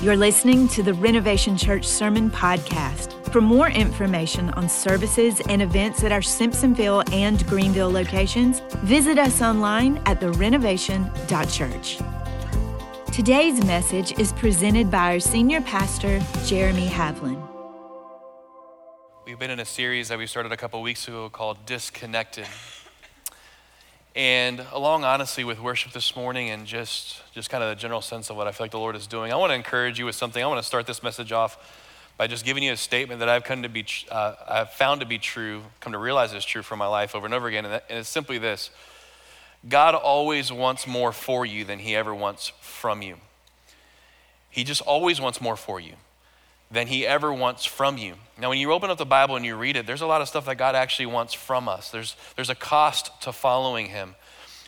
You're listening to the Renovation Church Sermon Podcast. For more information on services and events at our Simpsonville and Greenville locations, visit us online at therenovation.church. Today's message is presented by our senior pastor, Jeremy Havlin. We've been in a series that we started a couple weeks ago called Disconnected. And along honestly with worship this morning and just, just kind of the general sense of what I feel like the Lord is doing, I want to encourage you with something. I want to start this message off by just giving you a statement that I've come to be, uh, I've found to be true, come to realize is true for my life over and over again. And, that, and it's simply this God always wants more for you than he ever wants from you. He just always wants more for you than he ever wants from you. Now, when you open up the Bible and you read it, there's a lot of stuff that God actually wants from us. There's, there's a cost to following him.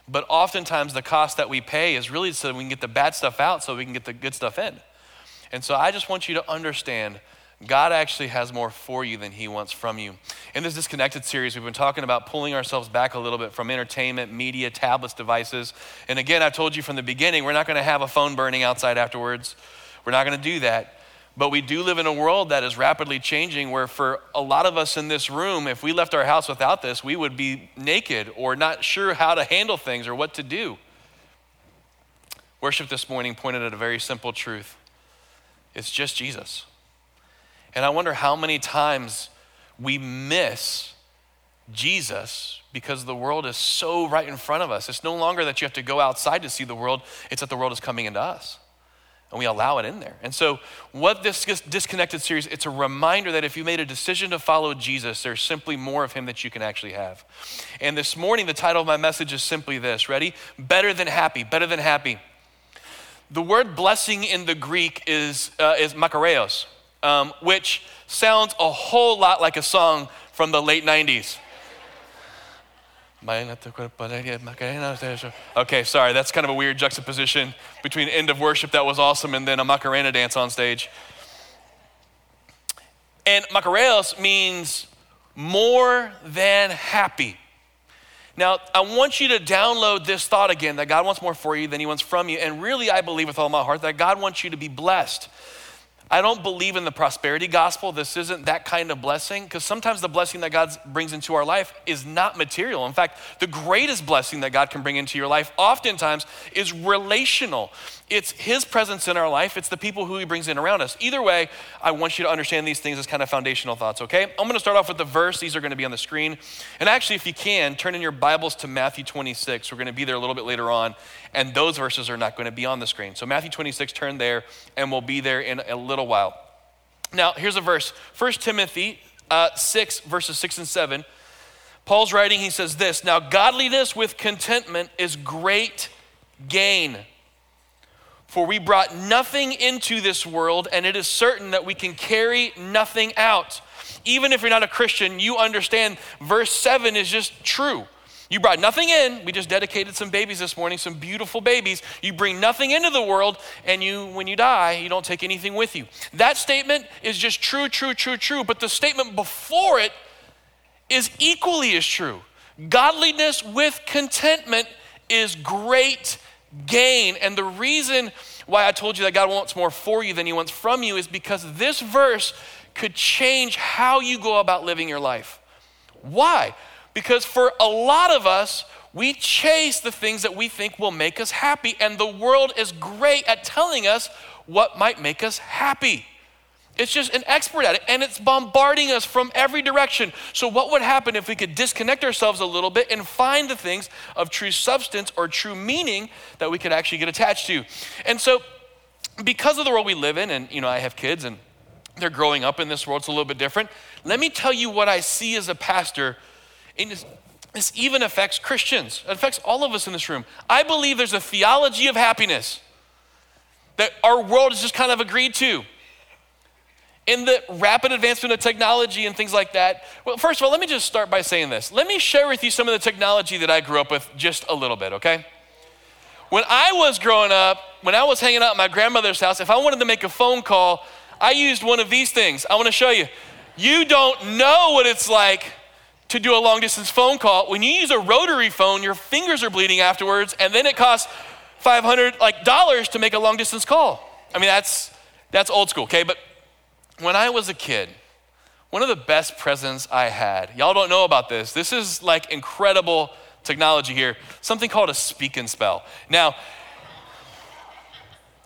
But oftentimes, the cost that we pay is really so we can get the bad stuff out so we can get the good stuff in. And so I just want you to understand God actually has more for you than he wants from you. In this disconnected series, we've been talking about pulling ourselves back a little bit from entertainment, media, tablets, devices. And again, I've told you from the beginning, we're not going to have a phone burning outside afterwards. We're not going to do that. But we do live in a world that is rapidly changing where, for a lot of us in this room, if we left our house without this, we would be naked or not sure how to handle things or what to do. Worship this morning pointed at a very simple truth it's just Jesus. And I wonder how many times we miss Jesus because the world is so right in front of us. It's no longer that you have to go outside to see the world, it's that the world is coming into us and we allow it in there. And so, what this disconnected series, it's a reminder that if you made a decision to follow Jesus, there's simply more of him that you can actually have. And this morning, the title of my message is simply this ready? Better than happy, better than happy. The word blessing in the Greek is, uh, is makarios, um, which sounds a whole lot like a song from the late 90s. Okay, sorry, that's kind of a weird juxtaposition between end of worship that was awesome and then a Macarena dance on stage. And Makarios means more than happy. Now, I want you to download this thought again that God wants more for you than He wants from you. And really, I believe with all my heart that God wants you to be blessed. I don't believe in the prosperity gospel. This isn't that kind of blessing because sometimes the blessing that God brings into our life is not material. In fact, the greatest blessing that God can bring into your life oftentimes is relational. It's His presence in our life, it's the people who He brings in around us. Either way, I want you to understand these things as kind of foundational thoughts, okay? I'm going to start off with the verse. These are going to be on the screen. And actually, if you can, turn in your Bibles to Matthew 26. We're going to be there a little bit later on, and those verses are not going to be on the screen. So, Matthew 26, turn there, and we'll be there in a little while. Now, here's a verse 1 Timothy uh, 6, verses 6 and 7. Paul's writing, he says this Now, godliness with contentment is great gain. For we brought nothing into this world, and it is certain that we can carry nothing out. Even if you're not a Christian, you understand verse 7 is just true. You brought nothing in. We just dedicated some babies this morning, some beautiful babies. You bring nothing into the world, and you, when you die, you don't take anything with you. That statement is just true, true, true, true. But the statement before it is equally as true. Godliness with contentment is great gain. And the reason why I told you that God wants more for you than He wants from you is because this verse could change how you go about living your life. Why? Because for a lot of us, we chase the things that we think will make us happy, and the world is great at telling us what might make us happy. It's just an expert at it, and it's bombarding us from every direction. So, what would happen if we could disconnect ourselves a little bit and find the things of true substance or true meaning that we could actually get attached to? And so, because of the world we live in, and you know, I have kids and they're growing up in this world, it's a little bit different. Let me tell you what I see as a pastor. This, this even affects Christians, it affects all of us in this room. I believe there's a theology of happiness that our world has just kind of agreed to in the rapid advancement of technology and things like that. Well, first of all, let me just start by saying this. Let me share with you some of the technology that I grew up with just a little bit, okay? When I was growing up, when I was hanging out at my grandmother's house, if I wanted to make a phone call, I used one of these things. I want to show you. You don't know what it's like to do a long distance phone call. When you use a rotary phone, your fingers are bleeding afterwards, and then it costs 500 like dollars to make a long distance call. I mean, that's That's old school, okay? But when I was a kid, one of the best presents I had, y'all don't know about this. This is like incredible technology here, something called a speak and spell. Now,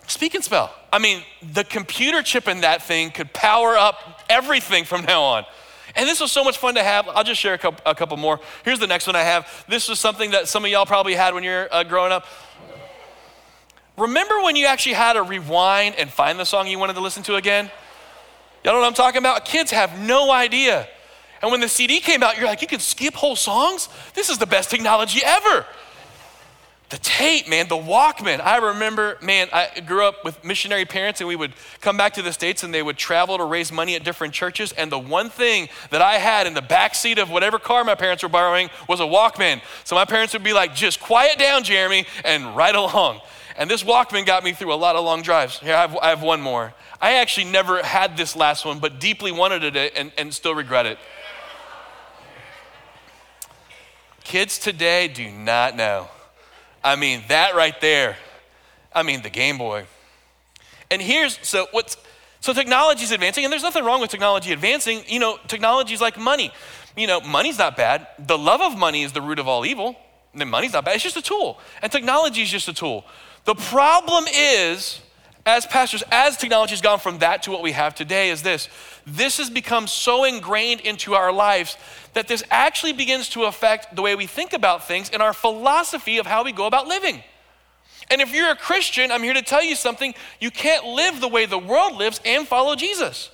speak and spell. I mean, the computer chip in that thing could power up everything from now on. And this was so much fun to have. I'll just share a couple, a couple more. Here's the next one I have. This was something that some of y'all probably had when you're uh, growing up. Remember when you actually had to rewind and find the song you wanted to listen to again? Y'all know what I'm talking about? Kids have no idea. And when the CD came out, you're like, you can skip whole songs? This is the best technology ever. The tape, man, the Walkman. I remember, man, I grew up with missionary parents, and we would come back to the States and they would travel to raise money at different churches. And the one thing that I had in the back seat of whatever car my parents were borrowing was a Walkman. So my parents would be like, just quiet down, Jeremy, and ride along. And this Walkman got me through a lot of long drives. Here, I have, I have one more. I actually never had this last one, but deeply wanted it and, and still regret it. Kids today do not know. I mean, that right there. I mean, the Game Boy. And here's so what's so technology is advancing, and there's nothing wrong with technology advancing. You know, technology is like money. You know, money's not bad. The love of money is the root of all evil. And money's not bad. It's just a tool, and technology is just a tool. The problem is as pastors, as technology has gone from that to what we have today, is this this has become so ingrained into our lives that this actually begins to affect the way we think about things and our philosophy of how we go about living. And if you're a Christian, I'm here to tell you something you can't live the way the world lives and follow Jesus.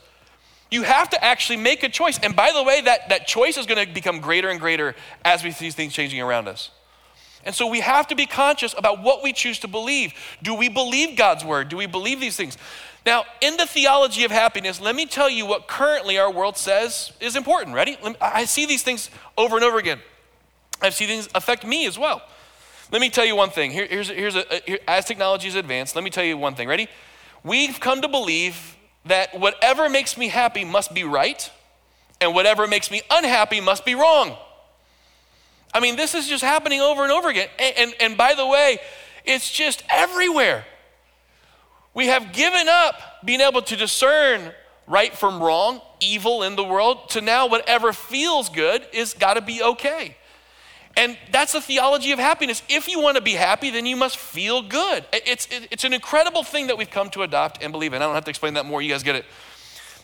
You have to actually make a choice. And by the way, that, that choice is going to become greater and greater as we see things changing around us. And so we have to be conscious about what we choose to believe. Do we believe God's word? Do we believe these things? Now, in the theology of happiness, let me tell you what currently our world says is important. Ready? I see these things over and over again. I've seen things affect me as well. Let me tell you one thing. Here, here's, here's a, uh, here, as technology is advanced, let me tell you one thing. Ready? We've come to believe that whatever makes me happy must be right, and whatever makes me unhappy must be wrong. I mean, this is just happening over and over again. And, and, and by the way, it's just everywhere. We have given up being able to discern right from wrong, evil in the world, to now whatever feels good is got to be okay. And that's the theology of happiness. If you want to be happy, then you must feel good. It's, it's an incredible thing that we've come to adopt and believe in. I don't have to explain that more. You guys get it.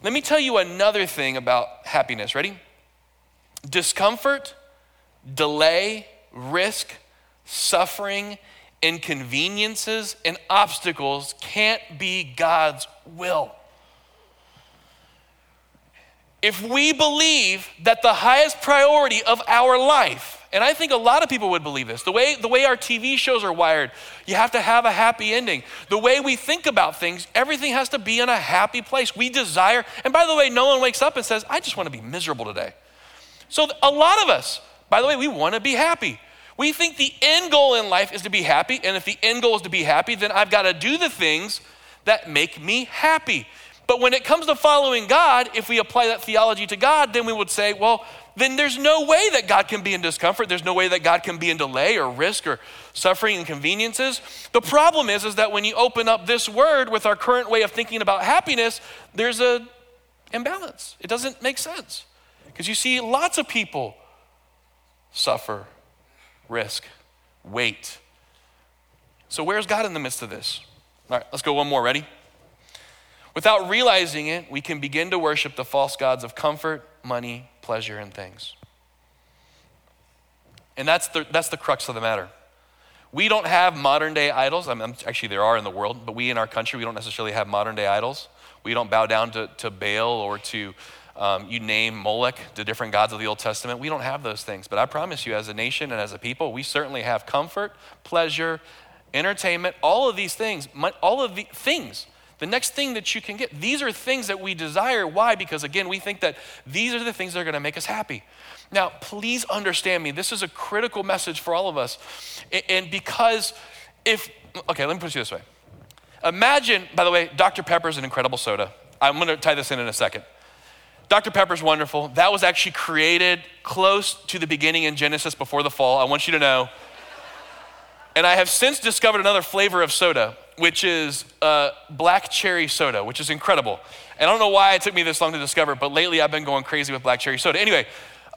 Let me tell you another thing about happiness. Ready? Discomfort delay, risk, suffering, inconveniences, and obstacles can't be God's will. If we believe that the highest priority of our life, and I think a lot of people would believe this, the way, the way our TV shows are wired, you have to have a happy ending. The way we think about things, everything has to be in a happy place. We desire, and by the way, no one wakes up and says, I just want to be miserable today. So a lot of us, by the way, we want to be happy. We think the end goal in life is to be happy, and if the end goal is to be happy, then I've got to do the things that make me happy. But when it comes to following God, if we apply that theology to God, then we would say, well, then there's no way that God can be in discomfort. There's no way that God can be in delay or risk or suffering and inconveniences. The problem is, is that when you open up this word with our current way of thinking about happiness, there's a imbalance. It doesn't make sense. Because you see lots of people suffer, risk, wait. So, where's God in the midst of this? All right, let's go one more. Ready? Without realizing it, we can begin to worship the false gods of comfort, money, pleasure, and things. And that's the, that's the crux of the matter. We don't have modern day idols. I mean, actually, there are in the world, but we in our country, we don't necessarily have modern day idols. We don't bow down to, to Baal or to um, you name Molech, the different gods of the Old Testament. We don't have those things. But I promise you, as a nation and as a people, we certainly have comfort, pleasure, entertainment, all of these things, all of the things. The next thing that you can get, these are things that we desire. Why? Because again, we think that these are the things that are going to make us happy. Now, please understand me. This is a critical message for all of us. And because if, okay, let me put it this way. Imagine, by the way, Dr. Pepper is an incredible soda. I'm going to tie this in in a second. Dr. Pepper's wonderful. That was actually created close to the beginning in Genesis before the fall. I want you to know. And I have since discovered another flavor of soda, which is uh, black cherry soda, which is incredible. And I don't know why it took me this long to discover, but lately I've been going crazy with black cherry soda. Anyway,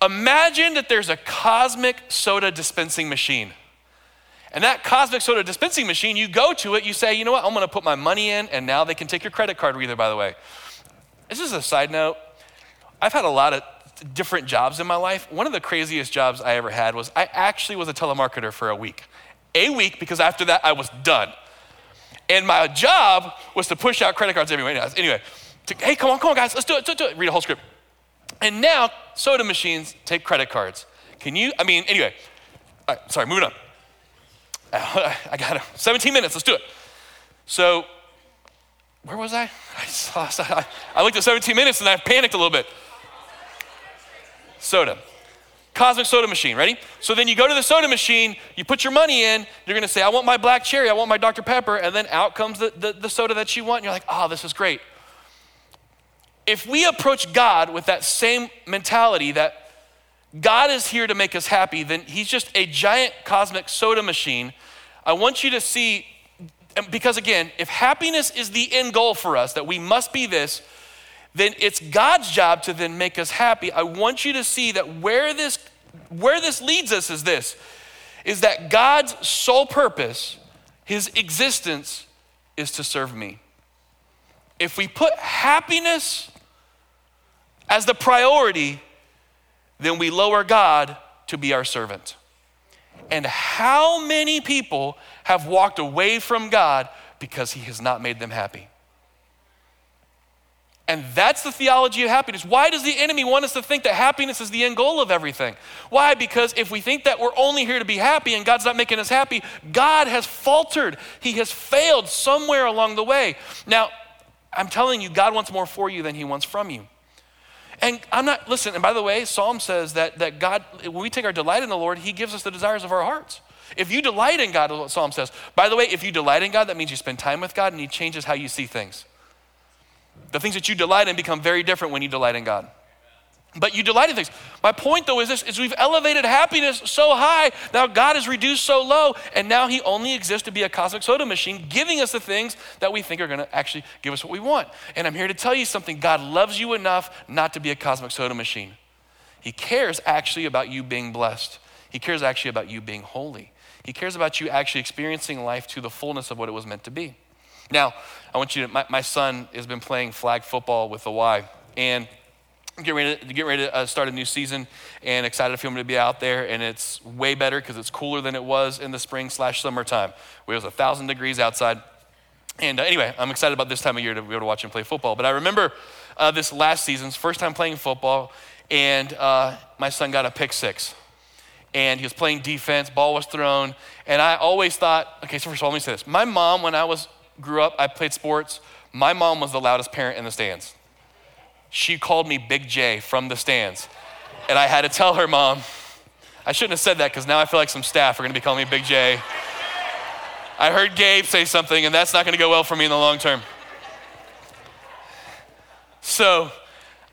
imagine that there's a cosmic soda dispensing machine. And that cosmic soda dispensing machine, you go to it, you say, you know what, I'm gonna put my money in, and now they can take your credit card reader, by the way. This is a side note. I've had a lot of different jobs in my life. One of the craziest jobs I ever had was I actually was a telemarketer for a week. A week, because after that I was done. And my job was to push out credit cards everywhere. Anyway, to, hey, come on, come on, guys, let's do it, do it, do it. Read a whole script. And now soda machines take credit cards. Can you, I mean, anyway, sorry, moving on. I got 17 minutes, let's do it. So, where was I? I, saw, I looked at 17 minutes and I panicked a little bit. Soda. Cosmic soda machine, ready? So then you go to the soda machine, you put your money in, you're gonna say, I want my black cherry, I want my Dr. Pepper, and then out comes the, the, the soda that you want, and you're like, oh, this is great. If we approach God with that same mentality that God is here to make us happy, then He's just a giant cosmic soda machine. I want you to see, because again, if happiness is the end goal for us, that we must be this, then it's God's job to then make us happy. I want you to see that where this where this leads us is this is that God's sole purpose, his existence is to serve me. If we put happiness as the priority, then we lower God to be our servant. And how many people have walked away from God because He has not made them happy? And that's the theology of happiness. Why does the enemy want us to think that happiness is the end goal of everything? Why? Because if we think that we're only here to be happy and God's not making us happy, God has faltered. He has failed somewhere along the way. Now, I'm telling you, God wants more for you than He wants from you. And I'm not, listen, and by the way, Psalm says that, that God, when we take our delight in the Lord, He gives us the desires of our hearts. If you delight in God, Psalm says. By the way, if you delight in God, that means you spend time with God and He changes how you see things. The things that you delight in become very different when you delight in God. But you delight in things. My point though is this is we've elevated happiness so high, now God is reduced so low, and now he only exists to be a cosmic soda machine, giving us the things that we think are gonna actually give us what we want. And I'm here to tell you something. God loves you enough not to be a cosmic soda machine. He cares actually about you being blessed. He cares actually about you being holy. He cares about you actually experiencing life to the fullness of what it was meant to be. Now, I want you to, my, my son has been playing flag football with the Y, and getting ready to, get ready to uh, start a new season and excited for him to be out there and it's way better because it's cooler than it was in the spring slash summertime. It was a thousand degrees outside. And uh, anyway i'm excited about this time of year to be able to watch him play football. But i remember uh, this last season's first time playing football and uh, my son got a pick six. And he was playing defense ball was thrown and i always thought okay so first of all let me say this. My mom when i was grew up i played sports my mom was the loudest parent in the stands she called me Big J from the stands. And I had to tell her, Mom, I shouldn't have said that because now I feel like some staff are going to be calling me Big J. I heard Gabe say something, and that's not going to go well for me in the long term. So,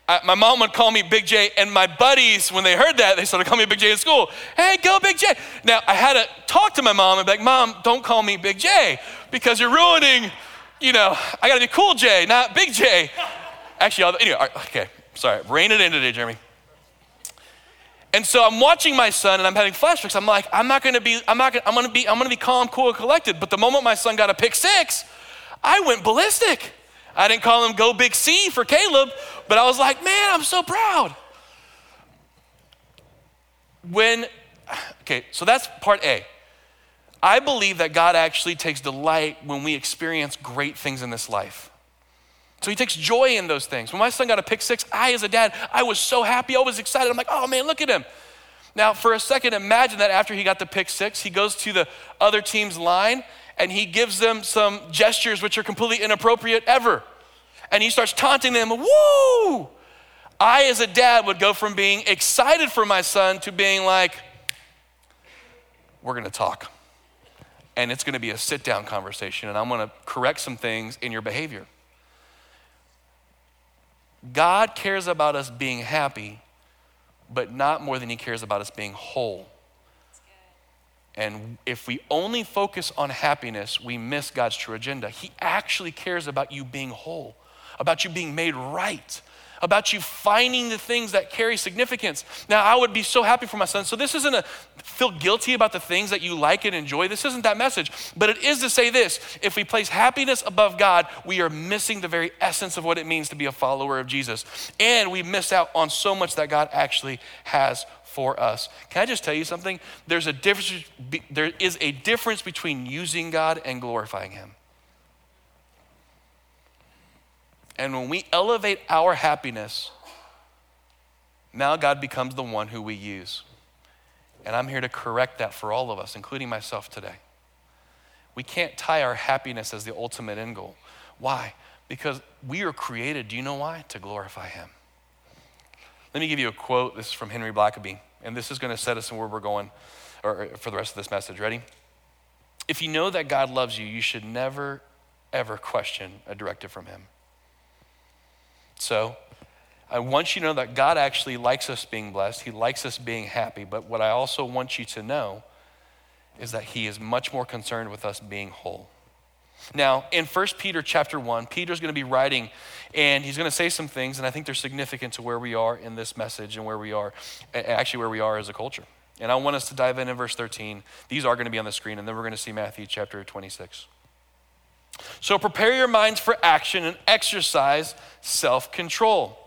I, my mom would call me Big J, and my buddies, when they heard that, they started calling me Big J in school. Hey, go Big J. Now, I had to talk to my mom and be like, Mom, don't call me Big J because you're ruining, you know, I got to be Cool J, not Big J. Actually, anyway, okay, sorry. Rein it in today, Jeremy. And so I'm watching my son and I'm having flashbacks. I'm like, I'm not gonna be, I'm not gonna, I'm gonna be, I'm gonna be calm, cool, and collected. But the moment my son got a pick six, I went ballistic. I didn't call him go big C for Caleb, but I was like, man, I'm so proud. When, okay, so that's part A. I believe that God actually takes delight when we experience great things in this life. So he takes joy in those things. When my son got a pick six, I, as a dad, I was so happy. I was excited. I'm like, oh man, look at him. Now, for a second, imagine that after he got the pick six, he goes to the other team's line and he gives them some gestures which are completely inappropriate ever. And he starts taunting them, woo! I, as a dad, would go from being excited for my son to being like, we're gonna talk. And it's gonna be a sit down conversation, and I'm gonna correct some things in your behavior. God cares about us being happy, but not more than he cares about us being whole. And if we only focus on happiness, we miss God's true agenda. He actually cares about you being whole, about you being made right, about you finding the things that carry significance. Now, I would be so happy for my son. So, this isn't a feel guilty about the things that you like and enjoy. This isn't that message. But it is to say this if we place happiness above God, we are missing the very essence of what it means to be a follower of Jesus. And we miss out on so much that God actually has for us. Can I just tell you something? There's a difference, there is a difference between using God and glorifying Him. And when we elevate our happiness, now God becomes the one who we use. And I'm here to correct that for all of us, including myself today. We can't tie our happiness as the ultimate end goal. Why? Because we are created, do you know why? To glorify Him. Let me give you a quote. This is from Henry Blackaby, and this is going to set us in where we're going or for the rest of this message. Ready? If you know that God loves you, you should never, ever question a directive from Him. So, I want you to know that God actually likes us being blessed. He likes us being happy. But what I also want you to know is that He is much more concerned with us being whole. Now, in 1 Peter chapter 1, Peter's going to be writing and he's going to say some things, and I think they're significant to where we are in this message and where we are, actually, where we are as a culture. And I want us to dive in in verse 13. These are going to be on the screen, and then we're going to see Matthew chapter 26. So prepare your minds for action and exercise self control.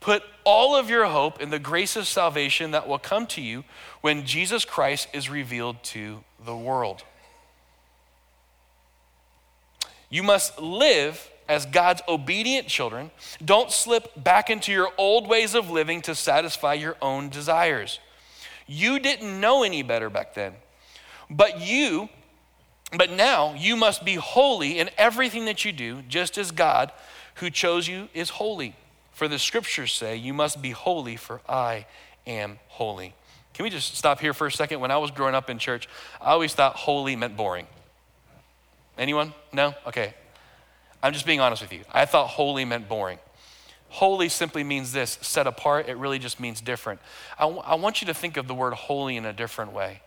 Put all of your hope in the grace of salvation that will come to you when Jesus Christ is revealed to the world. You must live as God's obedient children. Don't slip back into your old ways of living to satisfy your own desires. You didn't know any better back then. But you, but now you must be holy in everything that you do, just as God who chose you is holy. For the scriptures say, You must be holy, for I am holy. Can we just stop here for a second? When I was growing up in church, I always thought holy meant boring. Anyone? No? Okay. I'm just being honest with you. I thought holy meant boring. Holy simply means this set apart, it really just means different. I, w- I want you to think of the word holy in a different way.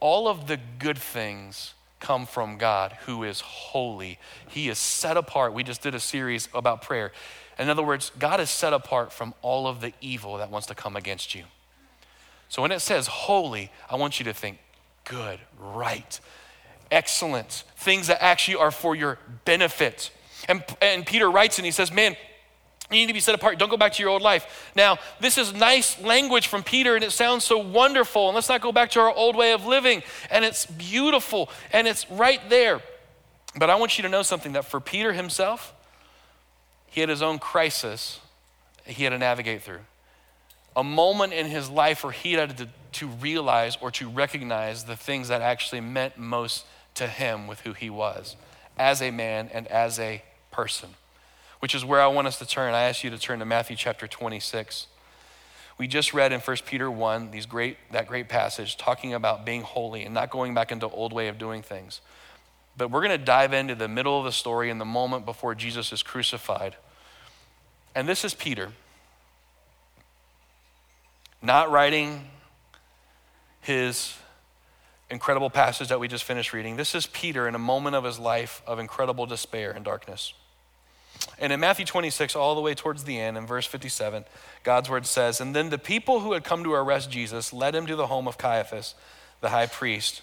All of the good things come from God who is holy. He is set apart. We just did a series about prayer. In other words, God is set apart from all of the evil that wants to come against you. So when it says holy, I want you to think good, right excellence, things that actually are for your benefit. And, and Peter writes and he says, Man, you need to be set apart. Don't go back to your old life. Now, this is nice language from Peter, and it sounds so wonderful. And let's not go back to our old way of living. And it's beautiful, and it's right there. But I want you to know something that for Peter himself, he had his own crisis he had to navigate through. A moment in his life where he had to, to realize or to recognize the things that actually meant most to him with who he was as a man and as a person, which is where I want us to turn. I ask you to turn to Matthew chapter 26. We just read in 1 Peter 1 these great, that great passage talking about being holy and not going back into old way of doing things. But we're going to dive into the middle of the story in the moment before Jesus is crucified. And this is Peter, not writing his incredible passage that we just finished reading. This is Peter in a moment of his life of incredible despair and darkness. And in Matthew 26, all the way towards the end, in verse 57, God's word says, And then the people who had come to arrest Jesus led him to the home of Caiaphas, the high priest,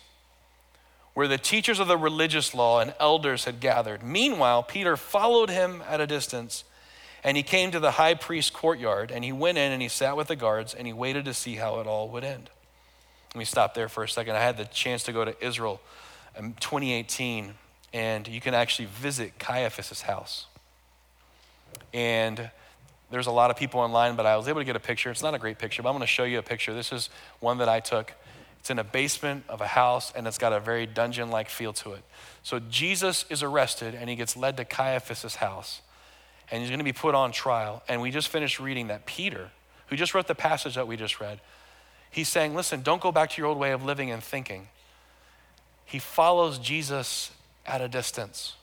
where the teachers of the religious law and elders had gathered. Meanwhile, Peter followed him at a distance, and he came to the high priest's courtyard, and he went in and he sat with the guards, and he waited to see how it all would end. Let me stop there for a second. I had the chance to go to Israel in 2018, and you can actually visit Caiaphas' house. And there's a lot of people online, but I was able to get a picture. It's not a great picture, but I'm going to show you a picture. This is one that I took. It's in a basement of a house, and it's got a very dungeon like feel to it. So Jesus is arrested, and he gets led to Caiaphas' house, and he's going to be put on trial. And we just finished reading that Peter, who just wrote the passage that we just read, He's saying, listen, don't go back to your old way of living and thinking. He follows Jesus at a distance.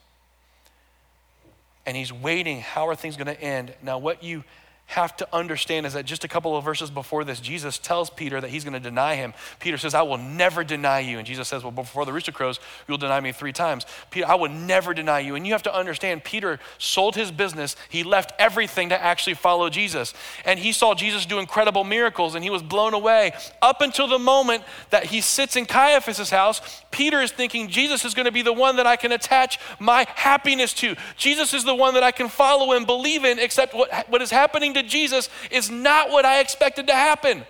And he's waiting, how are things going to end? Now, what you have to understand is that just a couple of verses before this, Jesus tells Peter that he's going to deny him. Peter says, I will never deny you. And Jesus says, Well, before the rooster crows, you'll deny me three times. Peter, I will never deny you. And you have to understand, Peter sold his business. He left everything to actually follow Jesus. And he saw Jesus do incredible miracles and he was blown away. Up until the moment that he sits in Caiaphas' house, Peter is thinking, Jesus is going to be the one that I can attach my happiness to. Jesus is the one that I can follow and believe in, except what, what is happening to Jesus is not what I expected to happen.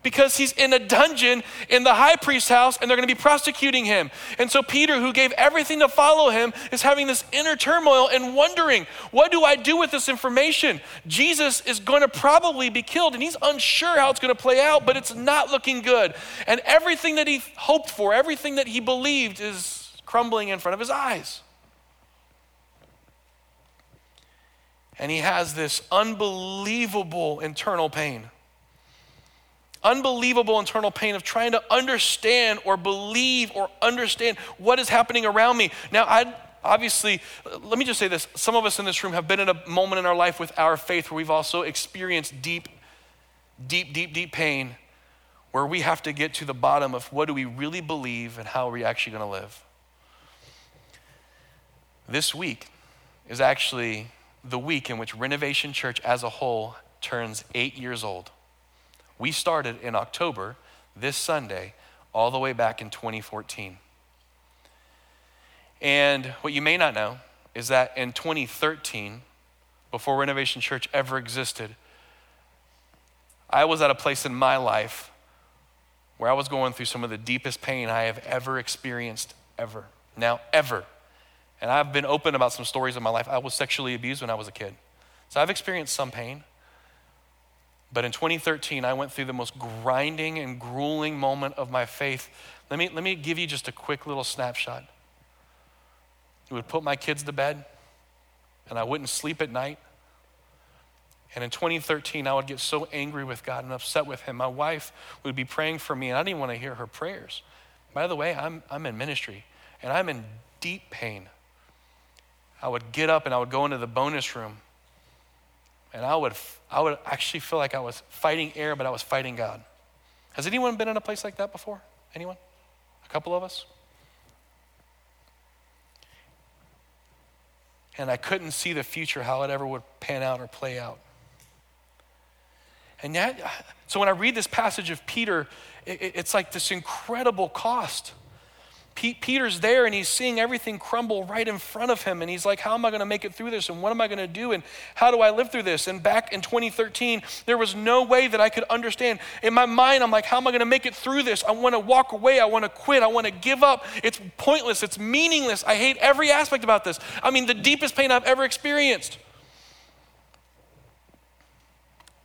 Because he's in a dungeon in the high priest's house and they're going to be prosecuting him. And so Peter, who gave everything to follow him, is having this inner turmoil and wondering, what do I do with this information? Jesus is going to probably be killed and he's unsure how it's going to play out, but it's not looking good. And everything that he hoped for, everything that he believed is crumbling in front of his eyes. And he has this unbelievable internal pain. Unbelievable internal pain of trying to understand or believe or understand what is happening around me. Now, I obviously, let me just say this. Some of us in this room have been in a moment in our life with our faith where we've also experienced deep, deep, deep, deep pain where we have to get to the bottom of what do we really believe and how are we actually going to live. This week is actually the week in which Renovation Church as a whole turns eight years old. We started in October, this Sunday, all the way back in 2014. And what you may not know is that in 2013, before Renovation Church ever existed, I was at a place in my life where I was going through some of the deepest pain I have ever experienced, ever. Now, ever. And I've been open about some stories in my life. I was sexually abused when I was a kid. So I've experienced some pain. But in 2013, I went through the most grinding and grueling moment of my faith. Let me, let me give you just a quick little snapshot. I would put my kids to bed, and I wouldn't sleep at night. And in 2013, I would get so angry with God and upset with Him. My wife would be praying for me, and I didn't want to hear her prayers. By the way, I'm, I'm in ministry, and I'm in deep pain. I would get up and I would go into the bonus room. And I would, I would actually feel like I was fighting air, but I was fighting God. Has anyone been in a place like that before? Anyone? A couple of us? And I couldn't see the future, how it ever would pan out or play out. And yet, so when I read this passage of Peter, it, it's like this incredible cost. Peter's there and he's seeing everything crumble right in front of him. And he's like, How am I going to make it through this? And what am I going to do? And how do I live through this? And back in 2013, there was no way that I could understand. In my mind, I'm like, How am I going to make it through this? I want to walk away. I want to quit. I want to give up. It's pointless. It's meaningless. I hate every aspect about this. I mean, the deepest pain I've ever experienced.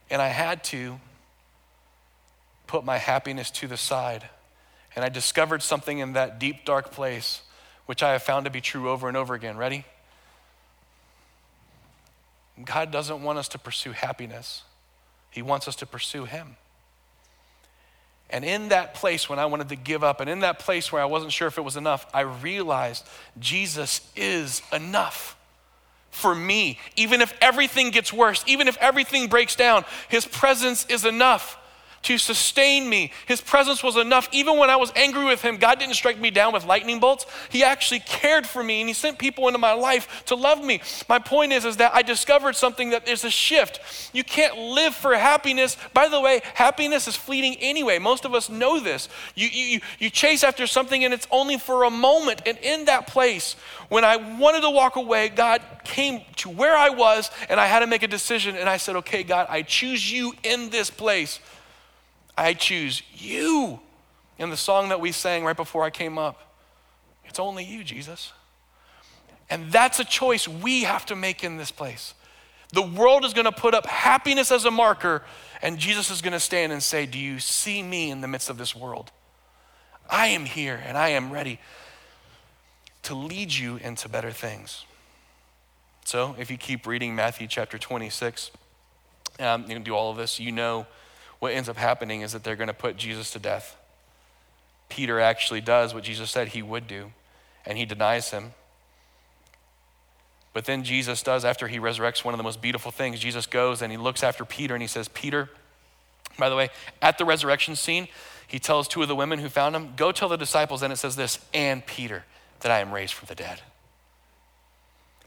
And I had to put my happiness to the side and I discovered something in that deep, dark place, which I have found to be true over and over again. Ready? God doesn't want us to pursue happiness, He wants us to pursue Him. And in that place when I wanted to give up, and in that place where I wasn't sure if it was enough, I realized Jesus is enough for me. Even if everything gets worse, even if everything breaks down, His presence is enough to sustain me. His presence was enough. Even when I was angry with him, God didn't strike me down with lightning bolts. He actually cared for me and he sent people into my life to love me. My point is, is that I discovered something that there's a shift. You can't live for happiness. By the way, happiness is fleeting anyway. Most of us know this. You, you, you chase after something and it's only for a moment. And in that place, when I wanted to walk away, God came to where I was and I had to make a decision. And I said, okay, God, I choose you in this place. I choose you. In the song that we sang right before I came up, it's only you, Jesus. And that's a choice we have to make in this place. The world is going to put up happiness as a marker, and Jesus is going to stand and say, Do you see me in the midst of this world? I am here and I am ready to lead you into better things. So, if you keep reading Matthew chapter 26, um, you can do all of this. You know what ends up happening is that they're going to put Jesus to death. Peter actually does what Jesus said he would do, and he denies him. But then Jesus does, after he resurrects, one of the most beautiful things. Jesus goes and he looks after Peter and he says, Peter, by the way, at the resurrection scene, he tells two of the women who found him, Go tell the disciples, and it says this, and Peter, that I am raised from the dead.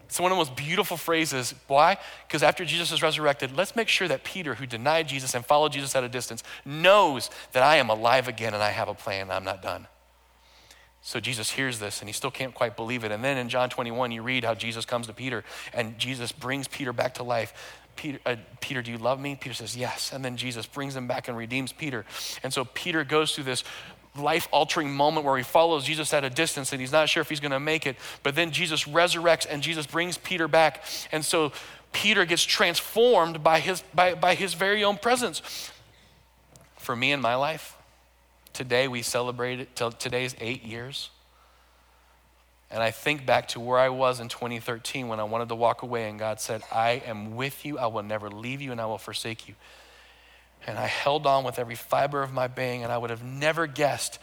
It's one of the most beautiful phrases. Why? Because after Jesus is resurrected, let's make sure that Peter, who denied Jesus and followed Jesus at a distance, knows that I am alive again and I have a plan. I'm not done. So Jesus hears this and he still can't quite believe it. And then in John 21, you read how Jesus comes to Peter and Jesus brings Peter back to life. Peter, uh, Peter, do you love me? Peter says, Yes. And then Jesus brings him back and redeems Peter. And so Peter goes through this life altering moment where he follows Jesus at a distance and he's not sure if he's going to make it. But then Jesus resurrects and Jesus brings Peter back. And so Peter gets transformed by his, by, by his very own presence. For me in my life, today we celebrate it, today's eight years. And I think back to where I was in 2013 when I wanted to walk away, and God said, I am with you, I will never leave you, and I will forsake you. And I held on with every fiber of my being, and I would have never guessed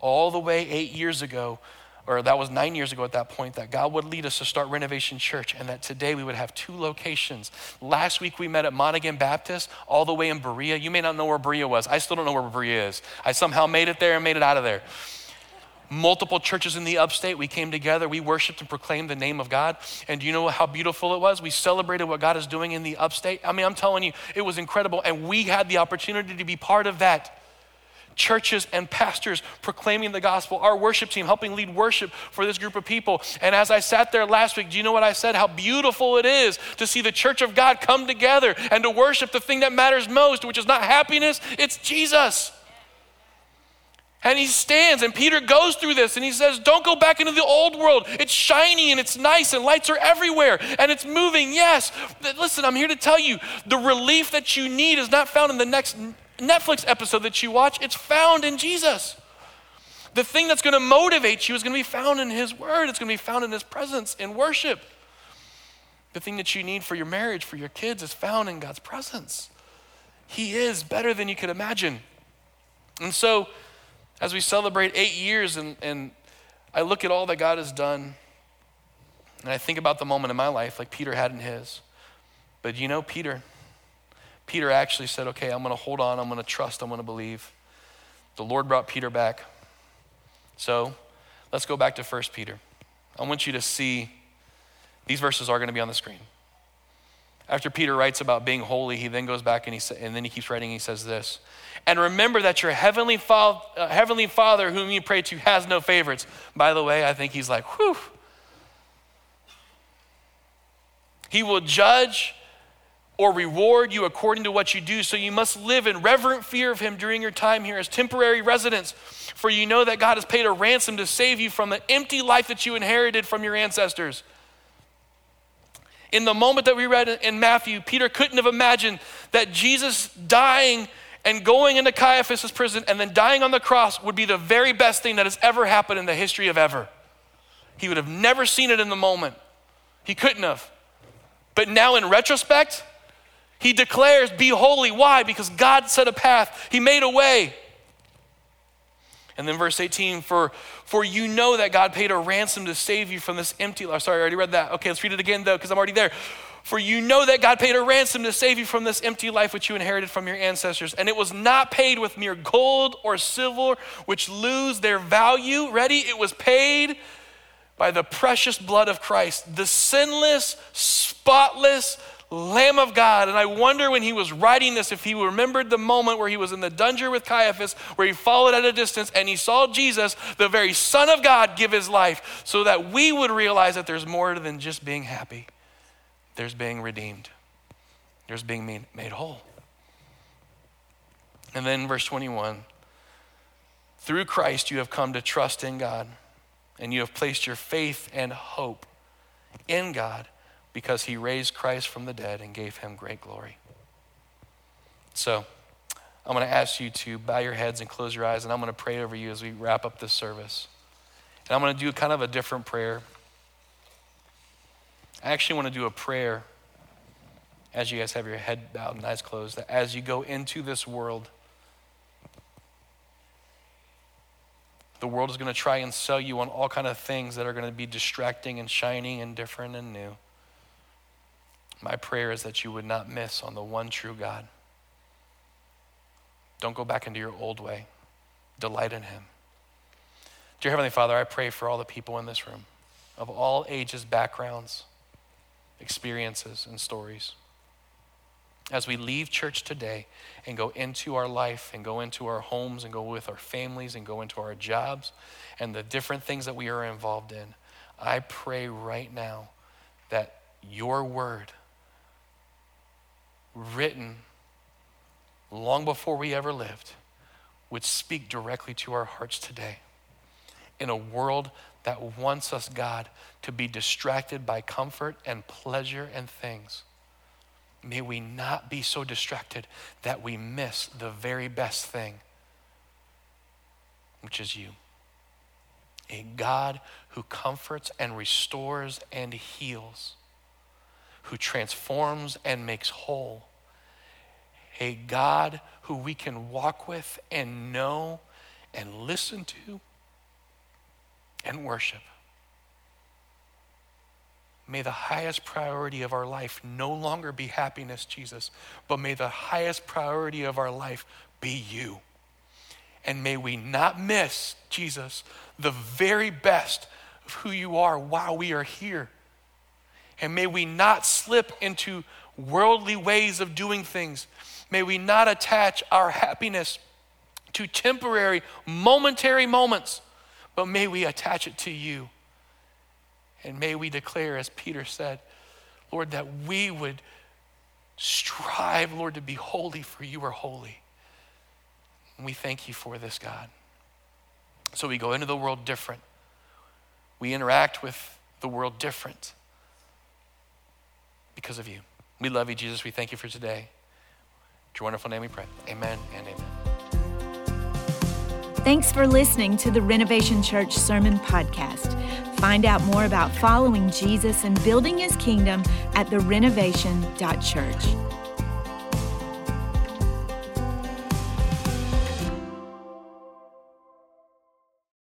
all the way eight years ago, or that was nine years ago at that point, that God would lead us to start Renovation Church, and that today we would have two locations. Last week we met at Monaghan Baptist, all the way in Berea. You may not know where Berea was. I still don't know where Berea is. I somehow made it there and made it out of there multiple churches in the upstate. We came together, we worshiped and proclaimed the name of God. And do you know how beautiful it was? We celebrated what God is doing in the upstate. I mean, I'm telling you, it was incredible. And we had the opportunity to be part of that. Churches and pastors proclaiming the gospel, our worship team helping lead worship for this group of people. And as I sat there last week, do you know what I said? How beautiful it is to see the church of God come together and to worship the thing that matters most, which is not happiness, it's Jesus. And he stands, and Peter goes through this and he says, Don't go back into the old world. It's shiny and it's nice, and lights are everywhere, and it's moving. Yes. Listen, I'm here to tell you the relief that you need is not found in the next Netflix episode that you watch, it's found in Jesus. The thing that's going to motivate you is going to be found in his word, it's going to be found in his presence, in worship. The thing that you need for your marriage, for your kids, is found in God's presence. He is better than you could imagine. And so, as we celebrate eight years and, and I look at all that God has done, and I think about the moment in my life like Peter had in his. But you know, Peter, Peter actually said, okay, I'm going to hold on, I'm going to trust, I'm going to believe. The Lord brought Peter back. So let's go back to 1 Peter. I want you to see, these verses are going to be on the screen. After Peter writes about being holy, he then goes back and, he and then he keeps writing, he says this and remember that your heavenly, fa- uh, heavenly Father, whom you pray to, has no favorites. By the way, I think he's like, whew. He will judge or reward you according to what you do. So you must live in reverent fear of him during your time here as temporary residents. For you know that God has paid a ransom to save you from the empty life that you inherited from your ancestors. In the moment that we read in Matthew, Peter couldn't have imagined that Jesus dying and going into Caiaphas' prison and then dying on the cross would be the very best thing that has ever happened in the history of ever. He would have never seen it in the moment. He couldn't have. But now, in retrospect, he declares, Be holy. Why? Because God set a path, He made a way. And then verse 18, for, for you know that God paid a ransom to save you from this empty life. Sorry, I already read that. Okay, let's read it again though, because I'm already there. For you know that God paid a ransom to save you from this empty life which you inherited from your ancestors. And it was not paid with mere gold or silver, which lose their value. Ready? It was paid by the precious blood of Christ, the sinless, spotless Lamb of God. And I wonder when he was writing this if he remembered the moment where he was in the dungeon with Caiaphas, where he followed at a distance and he saw Jesus, the very Son of God, give his life so that we would realize that there's more than just being happy there's being redeemed, there's being made, whole. And then verse 21 through Christ you have come to trust in God, and you have placed your faith and hope in God because he raised Christ from the dead and gave him great glory. So, I'm going to ask you to bow your heads and close your eyes, and I'm going to pray over you as we wrap up this service. And I'm going to do kind of a different prayer. I actually want to do a prayer as you guys have your head bowed and eyes closed, that as you go into this world, the world is going to try and sell you on all kind of things that are going to be distracting and shiny and different and new. My prayer is that you would not miss on the one true God. Don't go back into your old way. Delight in Him. Dear Heavenly Father, I pray for all the people in this room of all ages, backgrounds, experiences, and stories. As we leave church today and go into our life and go into our homes and go with our families and go into our jobs and the different things that we are involved in, I pray right now that your word, written long before we ever lived, would speak directly to our hearts today. In a world that wants us, God, to be distracted by comfort and pleasure and things, may we not be so distracted that we miss the very best thing, which is you. A God who comforts and restores and heals, who transforms and makes whole a God who we can walk with and know and listen to and worship. May the highest priority of our life no longer be happiness, Jesus, but may the highest priority of our life be you. And may we not miss, Jesus, the very best of who you are while we are here. And may we not slip into worldly ways of doing things May we not attach our happiness to temporary, momentary moments, but may we attach it to you. And may we declare, as Peter said, Lord, that we would strive, Lord, to be holy, for you are holy. And we thank you for this, God. So we go into the world different. We interact with the world different because of you. We love you, Jesus. We thank you for today your wonderful name we pray. Amen and amen. Thanks for listening to the Renovation Church Sermon Podcast. Find out more about following Jesus and building his kingdom at therenovation.church.